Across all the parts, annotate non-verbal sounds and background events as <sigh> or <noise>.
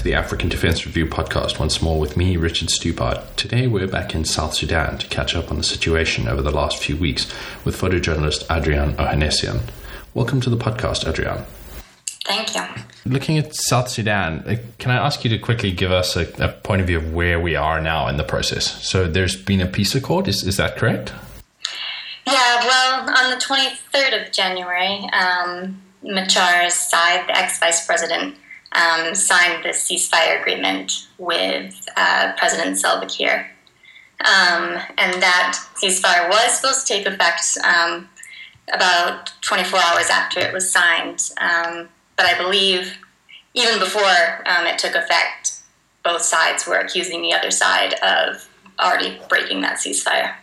to the African Defense Review podcast once more with me, Richard Stupart. Today we're back in South Sudan to catch up on the situation over the last few weeks with photojournalist Adrian Ohanesian. Welcome to the podcast, Adrian. Thank you. Looking at South Sudan, uh, can I ask you to quickly give us a, a point of view of where we are now in the process? So there's been a peace accord, is, is that correct? Yeah, well, on the 23rd of January, um, Machar's side, the ex vice president, um, signed the ceasefire agreement with uh, President Salva Kiir. Um, and that ceasefire was supposed to take effect um, about 24 hours after it was signed. Um, but I believe even before um, it took effect, both sides were accusing the other side of already breaking that ceasefire.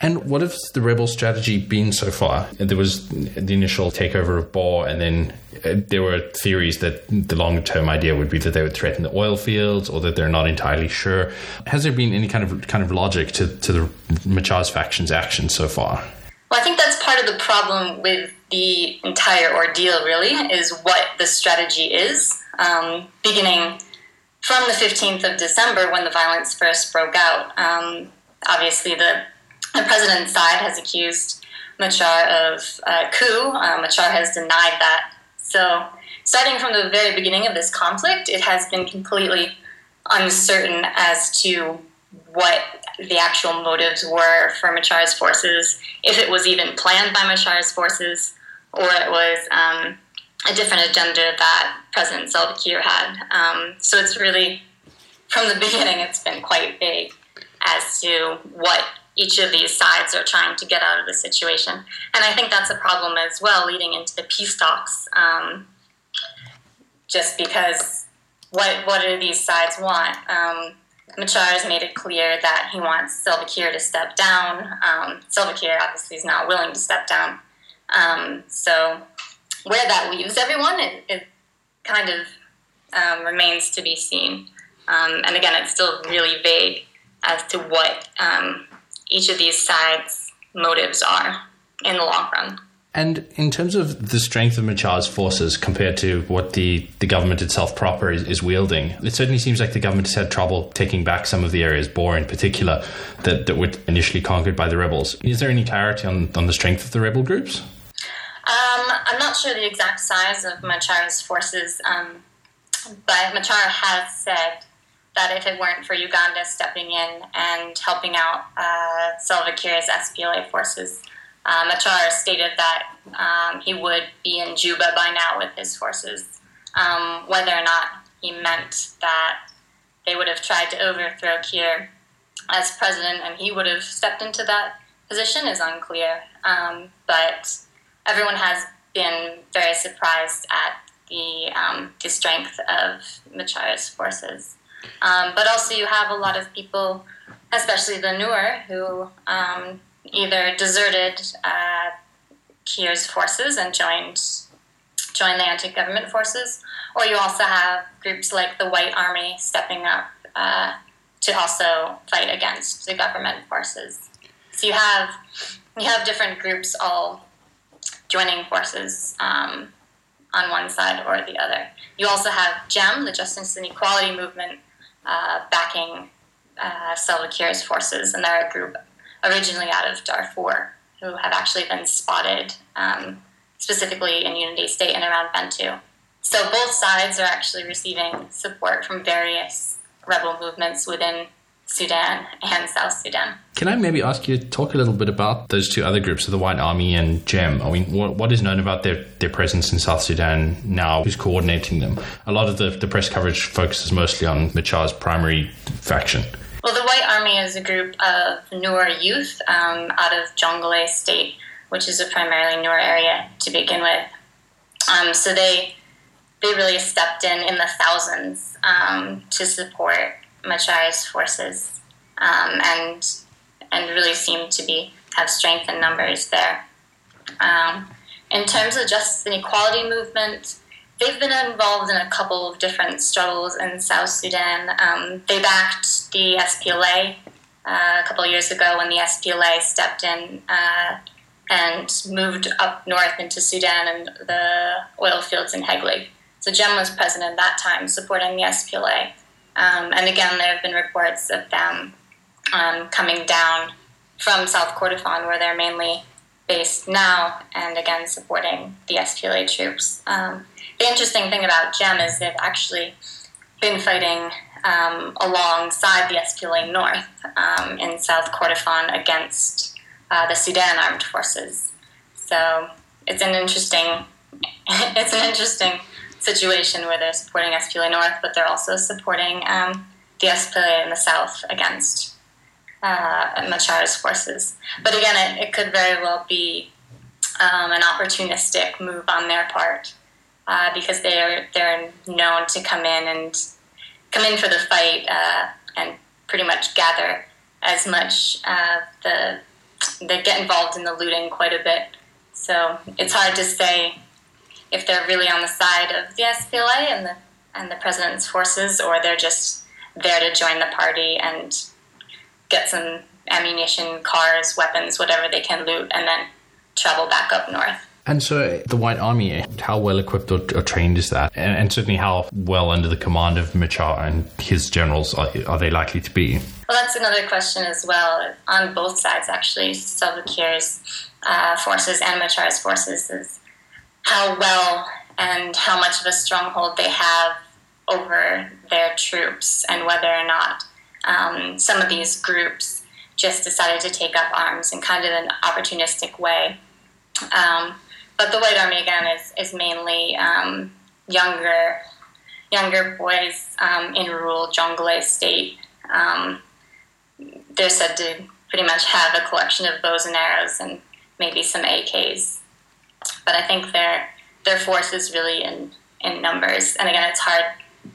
And what has the rebel strategy been so far? There was the initial takeover of Bor, and then uh, there were theories that the long term idea would be that they would threaten the oil fields, or that they're not entirely sure. Has there been any kind of kind of logic to, to the Machar's faction's actions so far? Well, I think that's part of the problem with the entire ordeal. Really, is what the strategy is. Um, beginning from the 15th of December, when the violence first broke out, um, obviously the the president's side has accused Machar of uh, coup. Uh, Machar has denied that. So, starting from the very beginning of this conflict, it has been completely uncertain as to what the actual motives were for Machar's forces, if it was even planned by Machar's forces, or it was um, a different agenda that President Salva Kiir had. Um, so it's really, from the <laughs> beginning, it's been quite vague as to what each of these sides are trying to get out of the situation. And I think that's a problem as well leading into the peace talks, um, just because what, what do these sides want? Um, Machar has made it clear that he wants Salva Kiir to step down. Um, Salva Kiir obviously is not willing to step down. Um, so where that leaves everyone, it, it kind of um, remains to be seen. Um, and again, it's still really vague as to what um, each of these sides' motives are in the long run. And in terms of the strength of Machar's forces compared to what the, the government itself proper is, is, wielding, it certainly seems like the government has had trouble taking back some of the areas, Bor in particular, that, that were initially conquered by the rebels. Is there any clarity on, on the strength of the rebel groups? Um, I'm not sure the exact size of Machar's forces, um, but Machar has said that if it weren't for Uganda stepping in and helping out uh, Salva Kiir's SPLA forces, uh, Machar stated that um, he would be in Juba by now with his forces. Um, whether or not he meant that they would have tried to overthrow Kiir as president and he would have stepped into that position is unclear. Um, but everyone has been very surprised at the, um, the strength of Machar's forces. Um, but also, you have a lot of people, especially the Nuer, who um, either deserted uh, Kiir's forces and joined joined the anti-government forces, or you also have groups like the White Army stepping up uh, to also fight against the government forces. So you have you have different groups all joining forces um, on one side or the other. You also have JEM, the Justice and Equality Movement, uh, backing uh, Salva Kiir's forces, and they're a group originally out of Darfur who have actually been spotted um, specifically in Unity State and around Bentiu. So both sides are actually receiving support from various rebel movements within Sudan and South Sudan. Can I maybe ask you to talk a little bit about those two other groups, so the White Army and JEM? I mean, what, what is known about their, their presence in South Sudan now? Who's coordinating them? A lot of the, the press coverage focuses mostly on Machar's primary faction. Well, the White Army is a group of Nuer youth um, out of Jonglei State, which is a primarily Nuer area to begin with. Um, so they they really stepped in in the thousands um, to support Machar's forces, um, and and really seem to be have strength in numbers there. Um, in terms of justice and equality movement, they've been involved in a couple of different struggles in South Sudan. Um, they backed the SPLA uh, a couple of years ago when the SPLA stepped in uh, and moved up north into Sudan and the oil fields in Heglig. So Jem was president at that time, supporting the SPLA. Um, and again, there have been reports of them um, coming down from South Kordofan, where they're mainly based now, and again supporting the SPLA troops. Um, the interesting thing about Jem is they've actually been fighting um, alongside the SPLA North um, in South Kordofan against uh, the Sudan armed forces. So it's an interesting <laughs> it's an interesting situation where they're supporting SPLA North, but they're also supporting um, the SPLA in the south against uh, Machar's forces. But again, it, it could very well be um, an opportunistic move on their part uh, because they are they're known to come in and come in for the fight uh, and pretty much gather as much uh, the they get involved in the looting quite a bit. So it's hard to say if they're really on the side of the SPLA and the and the president's forces, or they're just there to join the party and get some ammunition, cars, weapons, whatever they can loot, and then travel back up north. And so, the White Army, how well equipped or, or trained is that? And, and, certainly, how well under the command of Machar and his generals are, are, they likely to be? Well, that's another question as well. On both sides, actually, Salva Kiir's uh, forces and Machar's forces is how well and how much of a stronghold they have over their troops, and whether or not um, some of these groups just decided to take up arms in kind of an opportunistic way. Um, but the White Army again is is mainly um, younger younger boys um, in rural Jonglei state. Um, they're said to pretty much have a collection of bows and arrows and maybe some AKs. But I think their their force is really in in numbers. And again, it's hard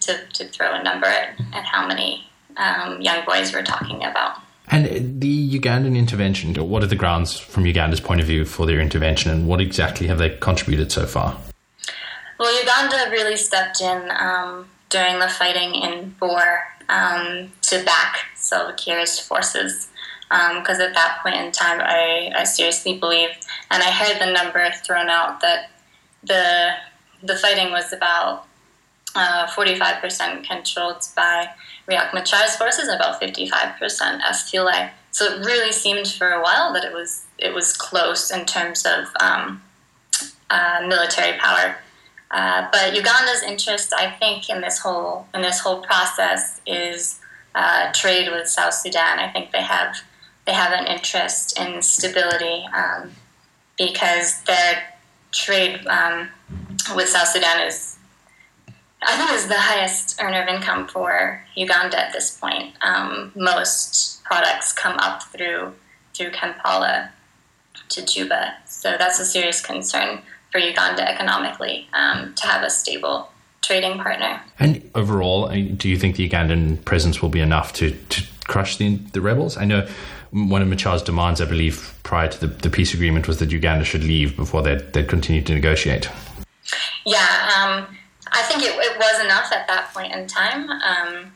to, to throw a number at, at how many um, young boys we're talking about. And the Ugandan intervention, what are the grounds from Uganda's point of view for their intervention and what exactly have they contributed so far? Well, Uganda really stepped in um, during the fighting in Bor um, to back Salva Kiir's forces because um, at that point in time, I, I seriously believed, and I heard the number thrown out that the the fighting was about uh, 45% controlled by Riek Machar's forces and about 55% SPLA. So it really seemed for a while that it was it was close in terms of um, uh, military power. Uh, but Uganda's interest, I think, in this whole in this whole process is uh, trade with South Sudan. I think they have they have an interest in stability um, because their trade um, with South Sudan is I think is the highest earner of income for Uganda at this point. Um, most products come up through through Kampala to Juba, so that's a serious concern for Uganda economically um, to have a stable trading partner. And overall, do you think the Ugandan presence will be enough to, to crush the, the rebels? I know one of Machar's demands, I believe, prior to the, the peace agreement was that Uganda should leave before they'd, they'd continue to negotiate. Yeah, um, I think it, it, was enough at that point in time. Um,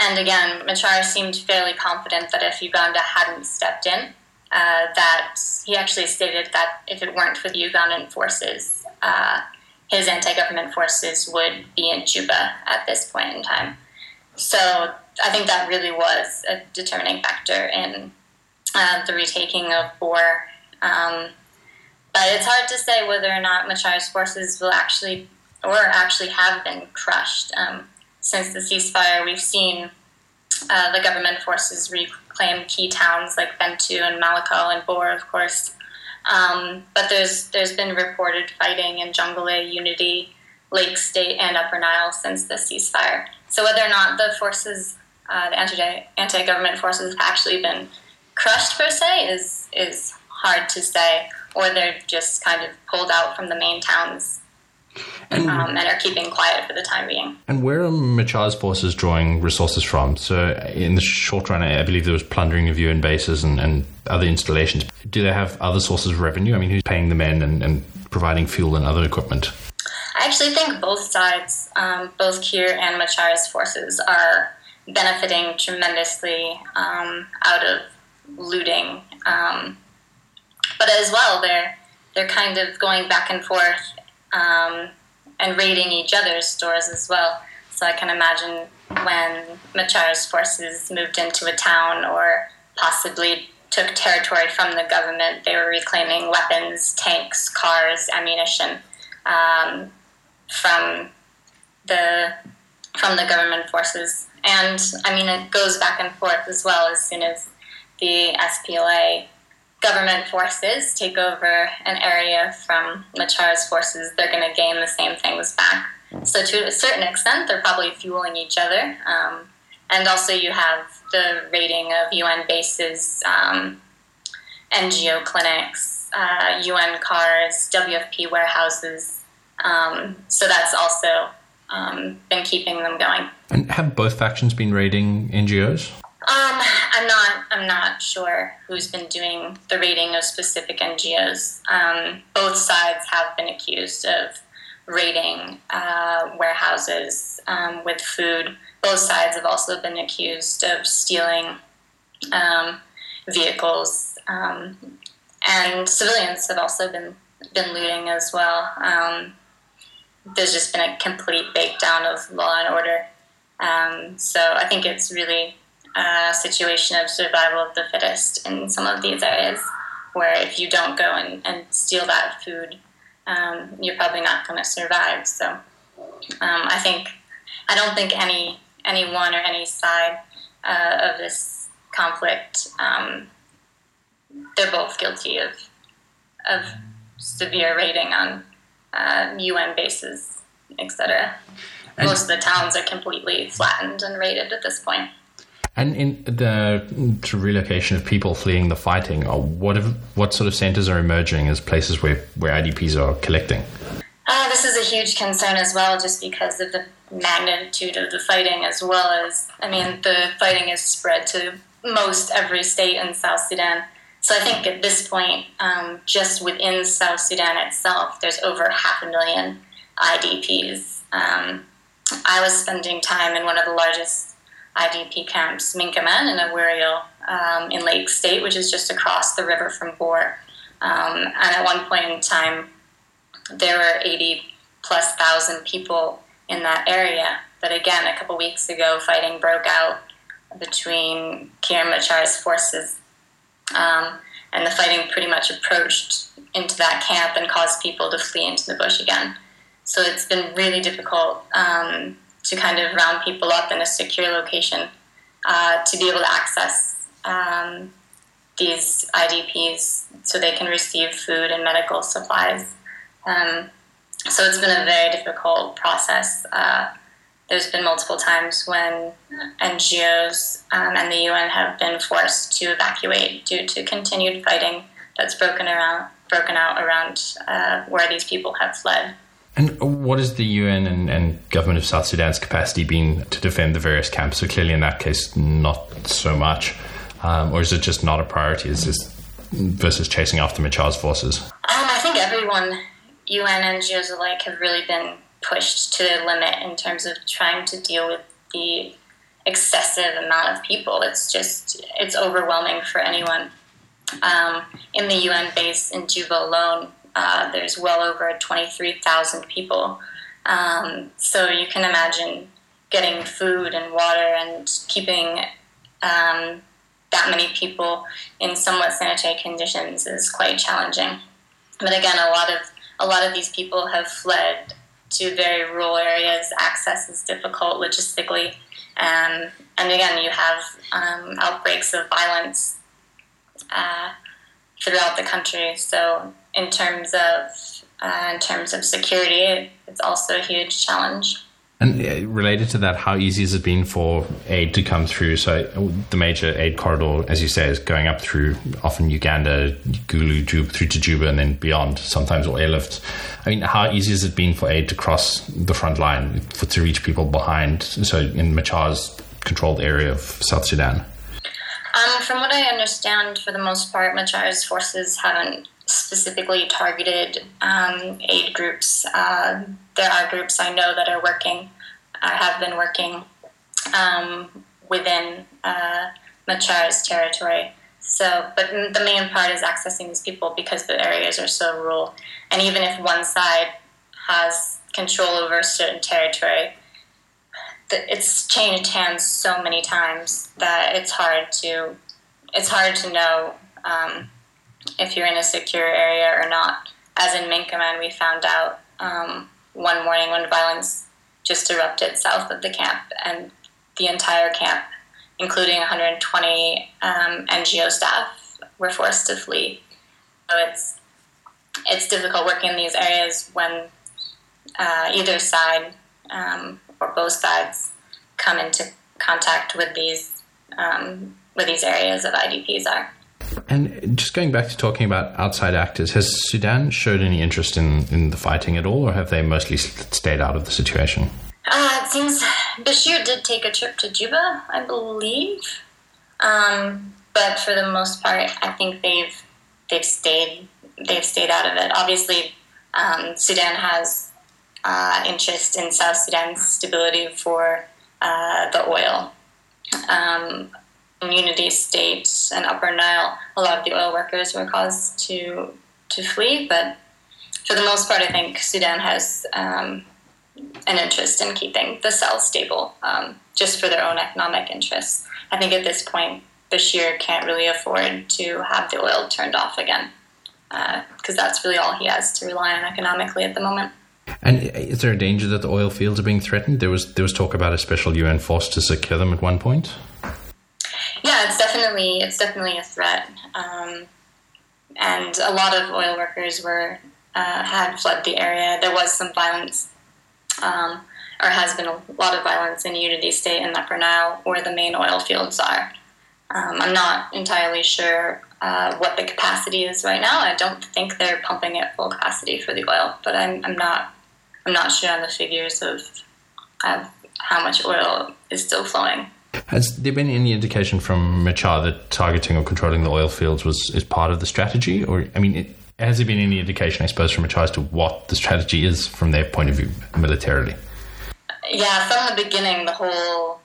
and again, Machar seemed fairly confident that if Uganda hadn't stepped in, uh, that he actually stated that if it weren't for the Ugandan forces, uh, his anti-government forces would be in Juba at this point in time. So I think that really was a determining factor in uh, the retaking of Bor. Um, but it's hard to say whether or not Machar's forces will actually or actually have been crushed. Um, since the ceasefire, we've seen uh, the government forces reclaim key towns like Bentiu and Malakal and Bor, of course. Um, but there's there's been reported fighting in Jonglei, Unity, Lake State, and Upper Nile since the ceasefire. So whether or not the forces, uh, the anti anti government forces, have actually been crushed per se is is hard to say, or they're just kind of pulled out from the main towns and, um, and, are keeping quiet for the time being. And where are Machar's forces drawing resources from? So, in the short run, I believe there was plundering of UN bases and, and other installations. Do they have other sources of revenue? I mean, who's paying the men and, and providing fuel and other equipment? I actually think both sides, um, both Kiir and Machar's forces, are benefiting tremendously um, out of looting. Um, but as well, they're they're kind of going back and forth um, and raiding each other's stores as well. So I can imagine when Machar's forces moved into a town or possibly took territory from the government, they were reclaiming weapons, tanks, cars, ammunition um, from the from the government forces. And I mean, it goes back and forth as well. As soon as the SPLA government forces take over an area from Machar's forces, they're going to gain the same things back. So to a certain extent, they're probably fueling each other. Um, and also, you have the raiding of UN bases, um, NGO clinics, uh, UN cars, WFP warehouses. Um, so that's also um, been keeping them going. And have both factions been raiding NGOs? Um, I'm not. I'm not sure who's been doing the raiding of specific NGOs. Um, both sides have been accused of raiding uh, warehouses um, with food. Both sides have also been accused of stealing um, vehicles, um, and civilians have also been been looting as well. There's just been a complete breakdown of law and order. Um, so I think it's really a situation of survival of the fittest in some of these areas, where if you don't go and, and steal that food, um, you're probably not going to survive. So um, I think I don't think any any one or any side uh, of this conflict um, they're both guilty of of severe raiding on uh, UN bases, etc. Most of the towns are completely flattened and raided at this point. And in the relocation of people fleeing the fighting, uh, what what sort of centers are emerging as places where, where IDPs are collecting? Uh, this is a huge concern as well, just because of the magnitude of the fighting, as well as, I mean, the fighting is spread to most every state in South Sudan. So I think at this point, um, just within South Sudan itself, there's over half a million IDPs. Um, I was spending time in one of the largest IDP camps, Minkaman and Awerial um, in Lake State, which is just across the river from Bor. Um, and at one point in time, there were 80 plus thousand people in that area. But again, a couple weeks ago, fighting broke out between Kiir Machar's forces. Um, and the fighting pretty much approached into that camp and caused people to flee into the bush again. So it's been really difficult um, to kind of round people up in a secure location uh, to be able to access um, these IDPs so they can receive food and medical supplies. Um, so it's been a very difficult process. Uh, there's been multiple times when NGOs um, and the UN have been forced to evacuate due to continued fighting that's broken around, broken out around uh, where these people have fled. And what is the UN and, and, government of South Sudan's capacity been to defend the various camps? So clearly, in that case, not so much, um, or is it just not a priority? Is this versus chasing after Machar's forces? Um, I think everyone, UN NGOs alike, have really been pushed to the limit in terms of trying to deal with the excessive amount of people. It's just it's overwhelming for anyone. Um, in the UN base in Juba alone, uh, there's well over 23,000 people. Um, so you can imagine getting food and water and keeping um, that many people in somewhat sanitary conditions is quite challenging. But again, a lot of a lot of these people have fled to very rural areas. Access is difficult logistically, um, and again, you have um, outbreaks of violence uh, throughout the country. So in terms of uh, in terms of security, it's also a huge challenge. And uh, related to that, how easy has it been for aid to come through? So the major aid corridor, as you say, is going up through often Uganda, Gulu, Juba, through to Juba, and then beyond. Sometimes or airlifts. I mean, how easy has it been for aid to cross the front line for, to reach people behind? So in Machar's controlled area of South Sudan. Um, from what I understand, for the most part, Machar's forces haven't specifically targeted um, aid groups. Uh, there are groups I know that are working, uh, have been working um, within uh, Machar's territory. So, but the main part is accessing these people because the areas are so rural. And even if one side has control over a certain territory, it's changed hands so many times that it's hard to it's hard to know um, if you're in a secure area or not. As in Minkaman, we found out um, one morning when violence just erupted south of the camp, and the entire camp, including 120 um, NGO staff, were forced to flee. So it's it's difficult working in these areas when uh, either side um, or both sides come into contact with these um, with these areas of IDPs are. And just going back to talking about outside actors, has Sudan showed any interest in, in the fighting at all, or have they mostly stayed out of the situation? Uh, it seems Bashir did take a trip to Juba, I believe, um, but for the most part, I think they've they've stayed they've stayed out of it. Obviously, um, Sudan has uh, interest in South Sudan's stability for uh, the oil. Um, in Unity State and Upper Nile, a lot of the oil workers were caused to to flee, but for the most part, I think Sudan has um, an interest in keeping the south stable, um, just for their own economic interests. I think at this point, Bashir can't really afford to have the oil turned off again, because uh, that's really all he has to rely on economically at the moment. And is there a danger that the oil fields are being threatened? There was there was talk about a special UN force to secure them at one point. Yeah, it's definitely it's definitely a threat, um, and a lot of oil workers were uh, had fled the area. There was some violence, um, or has been a lot of violence in Unity State and Nile, where the main oil fields are. Um, I'm not entirely sure uh, what the capacity is right now. I don't think they're pumping at full capacity for the oil, but I'm, I'm not I'm not sure on the figures of, of how much oil is still flowing. Has there been any indication from Machar that targeting or controlling the oil fields was is part of the strategy, or I mean, it, has there been any indication, I suppose, from Machar as to what the strategy is from their point of view militarily? Yeah, from the beginning, the whole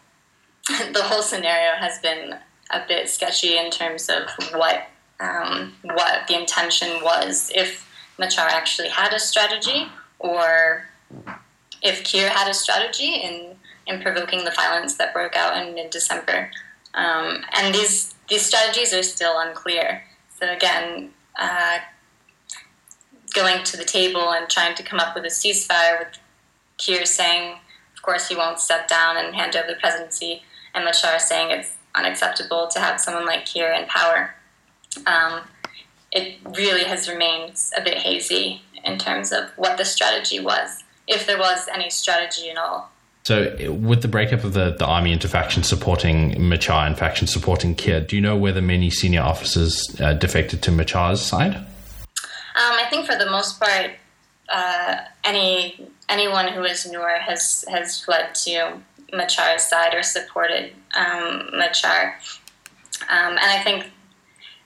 <laughs> the whole scenario has been a bit sketchy in terms of what um, what the intention was. If Machar actually had a strategy, or if Kiir had a strategy in in provoking the violence that broke out in mid December. Um, and these these strategies are still unclear. So again, uh, going to the table and trying to come up with a ceasefire with Kiir saying, of course, he won't step down and hand over the presidency, and Machar saying it's unacceptable to have someone like Kiir in power. Um, it really has remained a bit hazy in terms of what the strategy was, if there was any strategy at all. So, with the breakup of the, the army into factions supporting Machar and factions supporting Kiir, do you know whether many senior officers uh, defected to Machar's side? Um, I think for the most part, uh, any anyone who is Nuer has has fled to Machar's side or supported um, Machar, um, and I think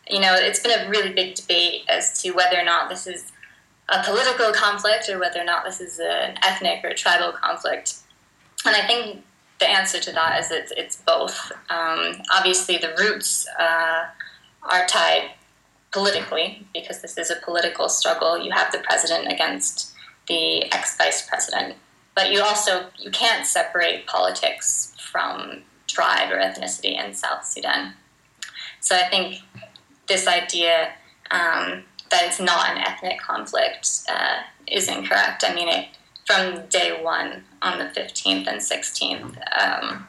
you know it's been a really big debate as to whether or not this is a political conflict or whether or not this is an ethnic or tribal conflict. And I think the answer to that is it's, it's both. Um, obviously, the roots uh, are tied politically because this is a political struggle. You have the president against the ex vice president, but you also you can't separate politics from tribe or ethnicity in South Sudan. So I think this idea um, that it's not an ethnic conflict uh, is incorrect. I mean, it from day one on the 15th and 16th um,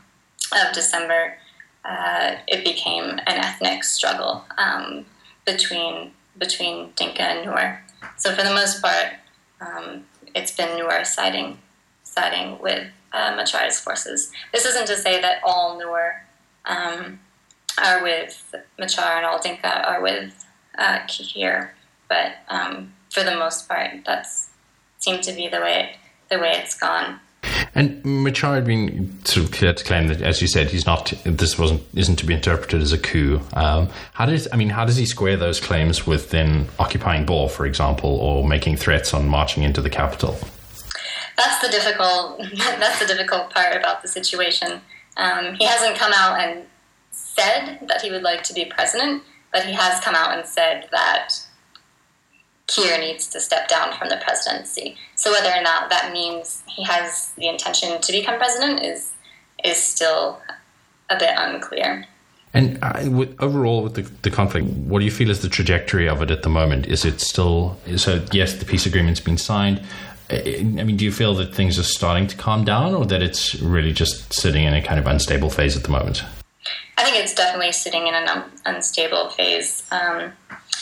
of December, uh, it became an ethnic struggle um, between between Dinka and Nuer. So for the most part, um, it's been Nuer siding siding with uh, Machar's forces. This isn't to say that all Nuer um, are with Machar and all Dinka are with uh, Kiir, but um, for the most part, that's seemed to be the way it, the way it's gone. And Machar had been sort of clear to claim that, as you said, he's not. This wasn't isn't to be interpreted as a coup. Um, how does I mean? How does he square those claims with then occupying Bor, for example, or making threats on marching into the capital? That's the difficult. <laughs> That's the difficult part about the situation. Um, he hasn't come out and said that he would like to be president, but he has come out and said that Kiir needs to step down from the presidency. So whether or not that means he has the intention to become president is is still a bit unclear. And uh, with, overall, with the, the conflict, what do you feel is the trajectory of it at the moment? Is it still so? Yes, the peace agreement's been signed. Uh, I mean, do you feel that things are starting to calm down, or that it's really just sitting in a kind of unstable phase at the moment? I think it's definitely sitting in an un- unstable phase. Um,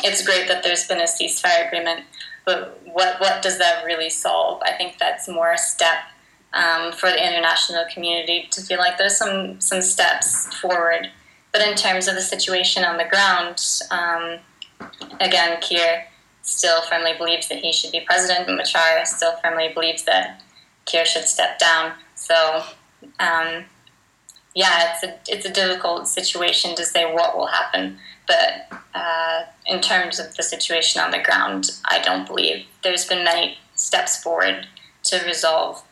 it's great that there's been a ceasefire agreement, but what what does that really solve? I think that's more a step um, for the international community to feel like there's some some steps forward but in terms of the situation on the ground, um, again, Kiir still firmly believes that he should be president, and Machar still firmly believes that Kiir should step down. So, um, yeah, it's a it's a difficult situation to say what will happen. But uh, in terms of the situation on the ground, I don't believe there's been many steps forward to resolve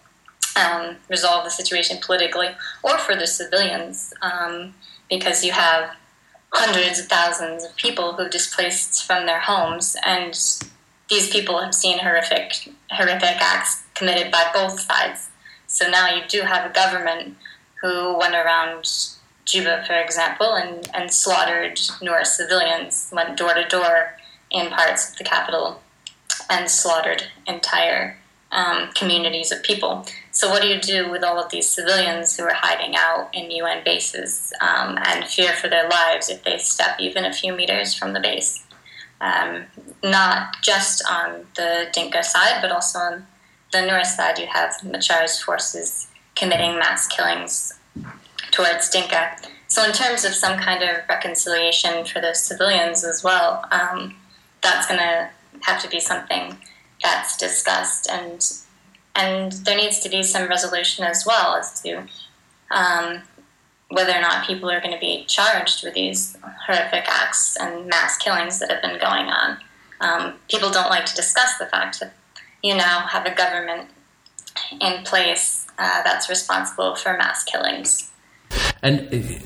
um, resolve the situation politically or for the civilians. Um, because you have hundreds of thousands of people who've displaced from their homes, and these people have seen horrific horrific acts committed by both sides. So now you do have a government who went around Juba, for example, and, and slaughtered Nuer civilians, went door to door in parts of the capital, and slaughtered entire um, communities of people. So, what do you do with all of these civilians who are hiding out in UN bases um, and fear for their lives if they step even a few meters from the base? Um, not just on the Dinka side, but also on the north side, you have Machar's forces committing mass killings towards Dinka. So, in terms of some kind of reconciliation for those civilians as well, um, that's going to have to be something that's discussed, and and there needs to be some resolution as well as to um, whether or not people are going to be charged with these horrific acts and mass killings that have been going on. Um, people don't like to discuss the fact that you now have a government in place uh, that's responsible for mass killings. And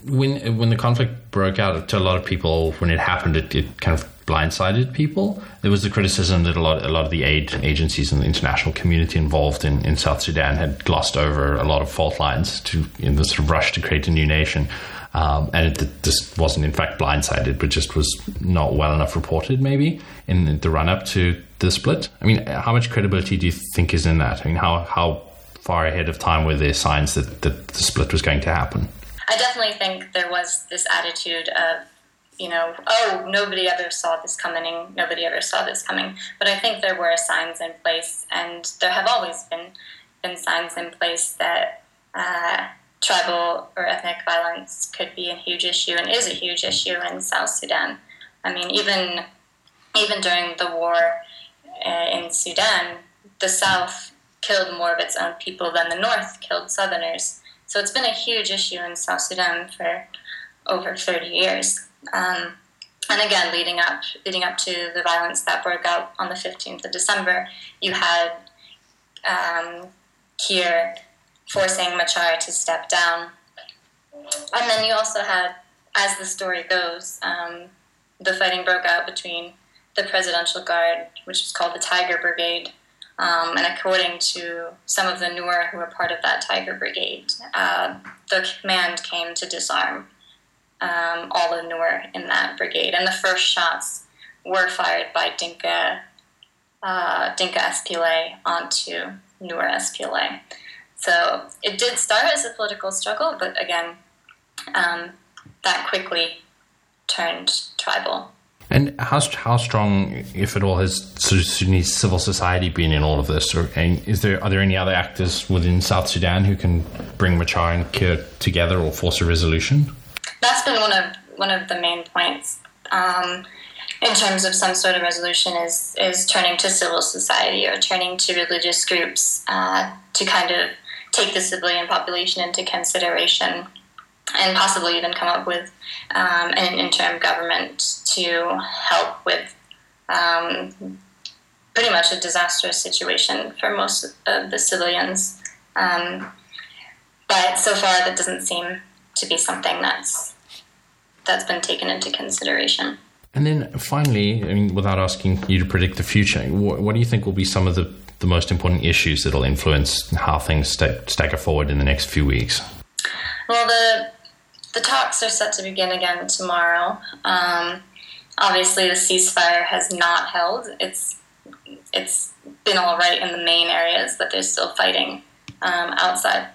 when when the conflict broke out, to a lot of people, when it happened, it, it kind of blindsided people. There was the criticism that a lot, a lot of the aid agencies and the international community involved in, in South Sudan had glossed over a lot of fault lines to in the sort of rush to create a new nation. Um, and it, this wasn't in fact blindsided, but just was not well enough reported, maybe in the run up to the split. I mean, how much credibility do you think is in that? I mean, how how far ahead of time were there signs that, that the split was going to happen? I definitely think there was this attitude of you know, oh, nobody ever saw this coming, nobody ever saw this coming. But I think there were signs in place, and there have always been been signs in place that uh, tribal or ethnic violence could be a huge issue and is a huge issue in South Sudan. I mean, even even during the war uh, in Sudan, the South killed more of its own people than the North killed Southerners. So it's been a huge issue in South Sudan for over 30 years. Um, and again, leading up leading up to the violence that broke out on the 15th of December, you had um, Kiir forcing Machar to step down. And then you also had, as the story goes, um, the fighting broke out between the Presidential Guard, which was called the Tiger Brigade, um, and according to some of the Nuer who were part of that Tiger Brigade, uh, the command came to disarm um, all the Nuer in that brigade. And the first shots were fired by Dinka, uh, Dinka SPLA onto Nuer SPLA. So it did start as a political struggle, but again, um, that quickly turned tribal. And how how strong, if at all, has Sudanese civil society been in all of this? Or is there are there any other actors within South Sudan who can bring Machar and Kiir together or force a resolution? that's been one of one of the main points um, in terms of some sort of resolution is is turning to civil society or turning to religious groups uh, to kind of take the civilian population into consideration and possibly even come up with um, an interim government to help with um, pretty much a disastrous situation for most of the civilians. Um, but so far, that doesn't seem to be something that's that's been taken into consideration. And then finally, I mean, without asking you to predict the future, what, what do you think will be some of the, the most important issues that'll influence how things st- stagger forward in the next few weeks? Well, the the talks are set to begin again tomorrow. Um, obviously, the ceasefire has not held. It's it's been all right in the main areas, but they're still fighting um, outside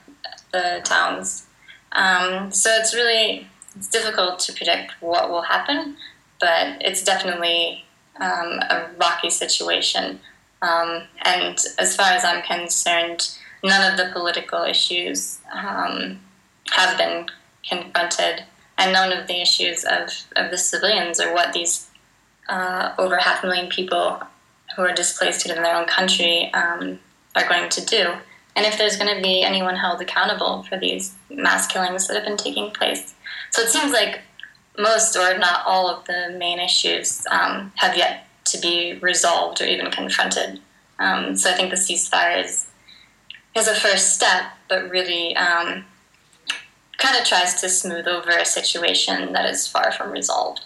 the towns. Um, so it's really it's difficult to predict what will happen, but it's definitely um, a rocky situation. Um, and as far as I'm concerned, none of the political issues um, have been confronted, and none of the issues of, of the civilians or what these uh, over half a million people who are displaced in their own country um, are going to do. And if there's going to be anyone held accountable for these mass killings that have been taking place. So it seems like most, or not all, of the main issues um, have yet to be resolved or even confronted. Um, so I think the ceasefire is, is a first step, but really um, kind of tries to smooth over a situation that is far from resolved.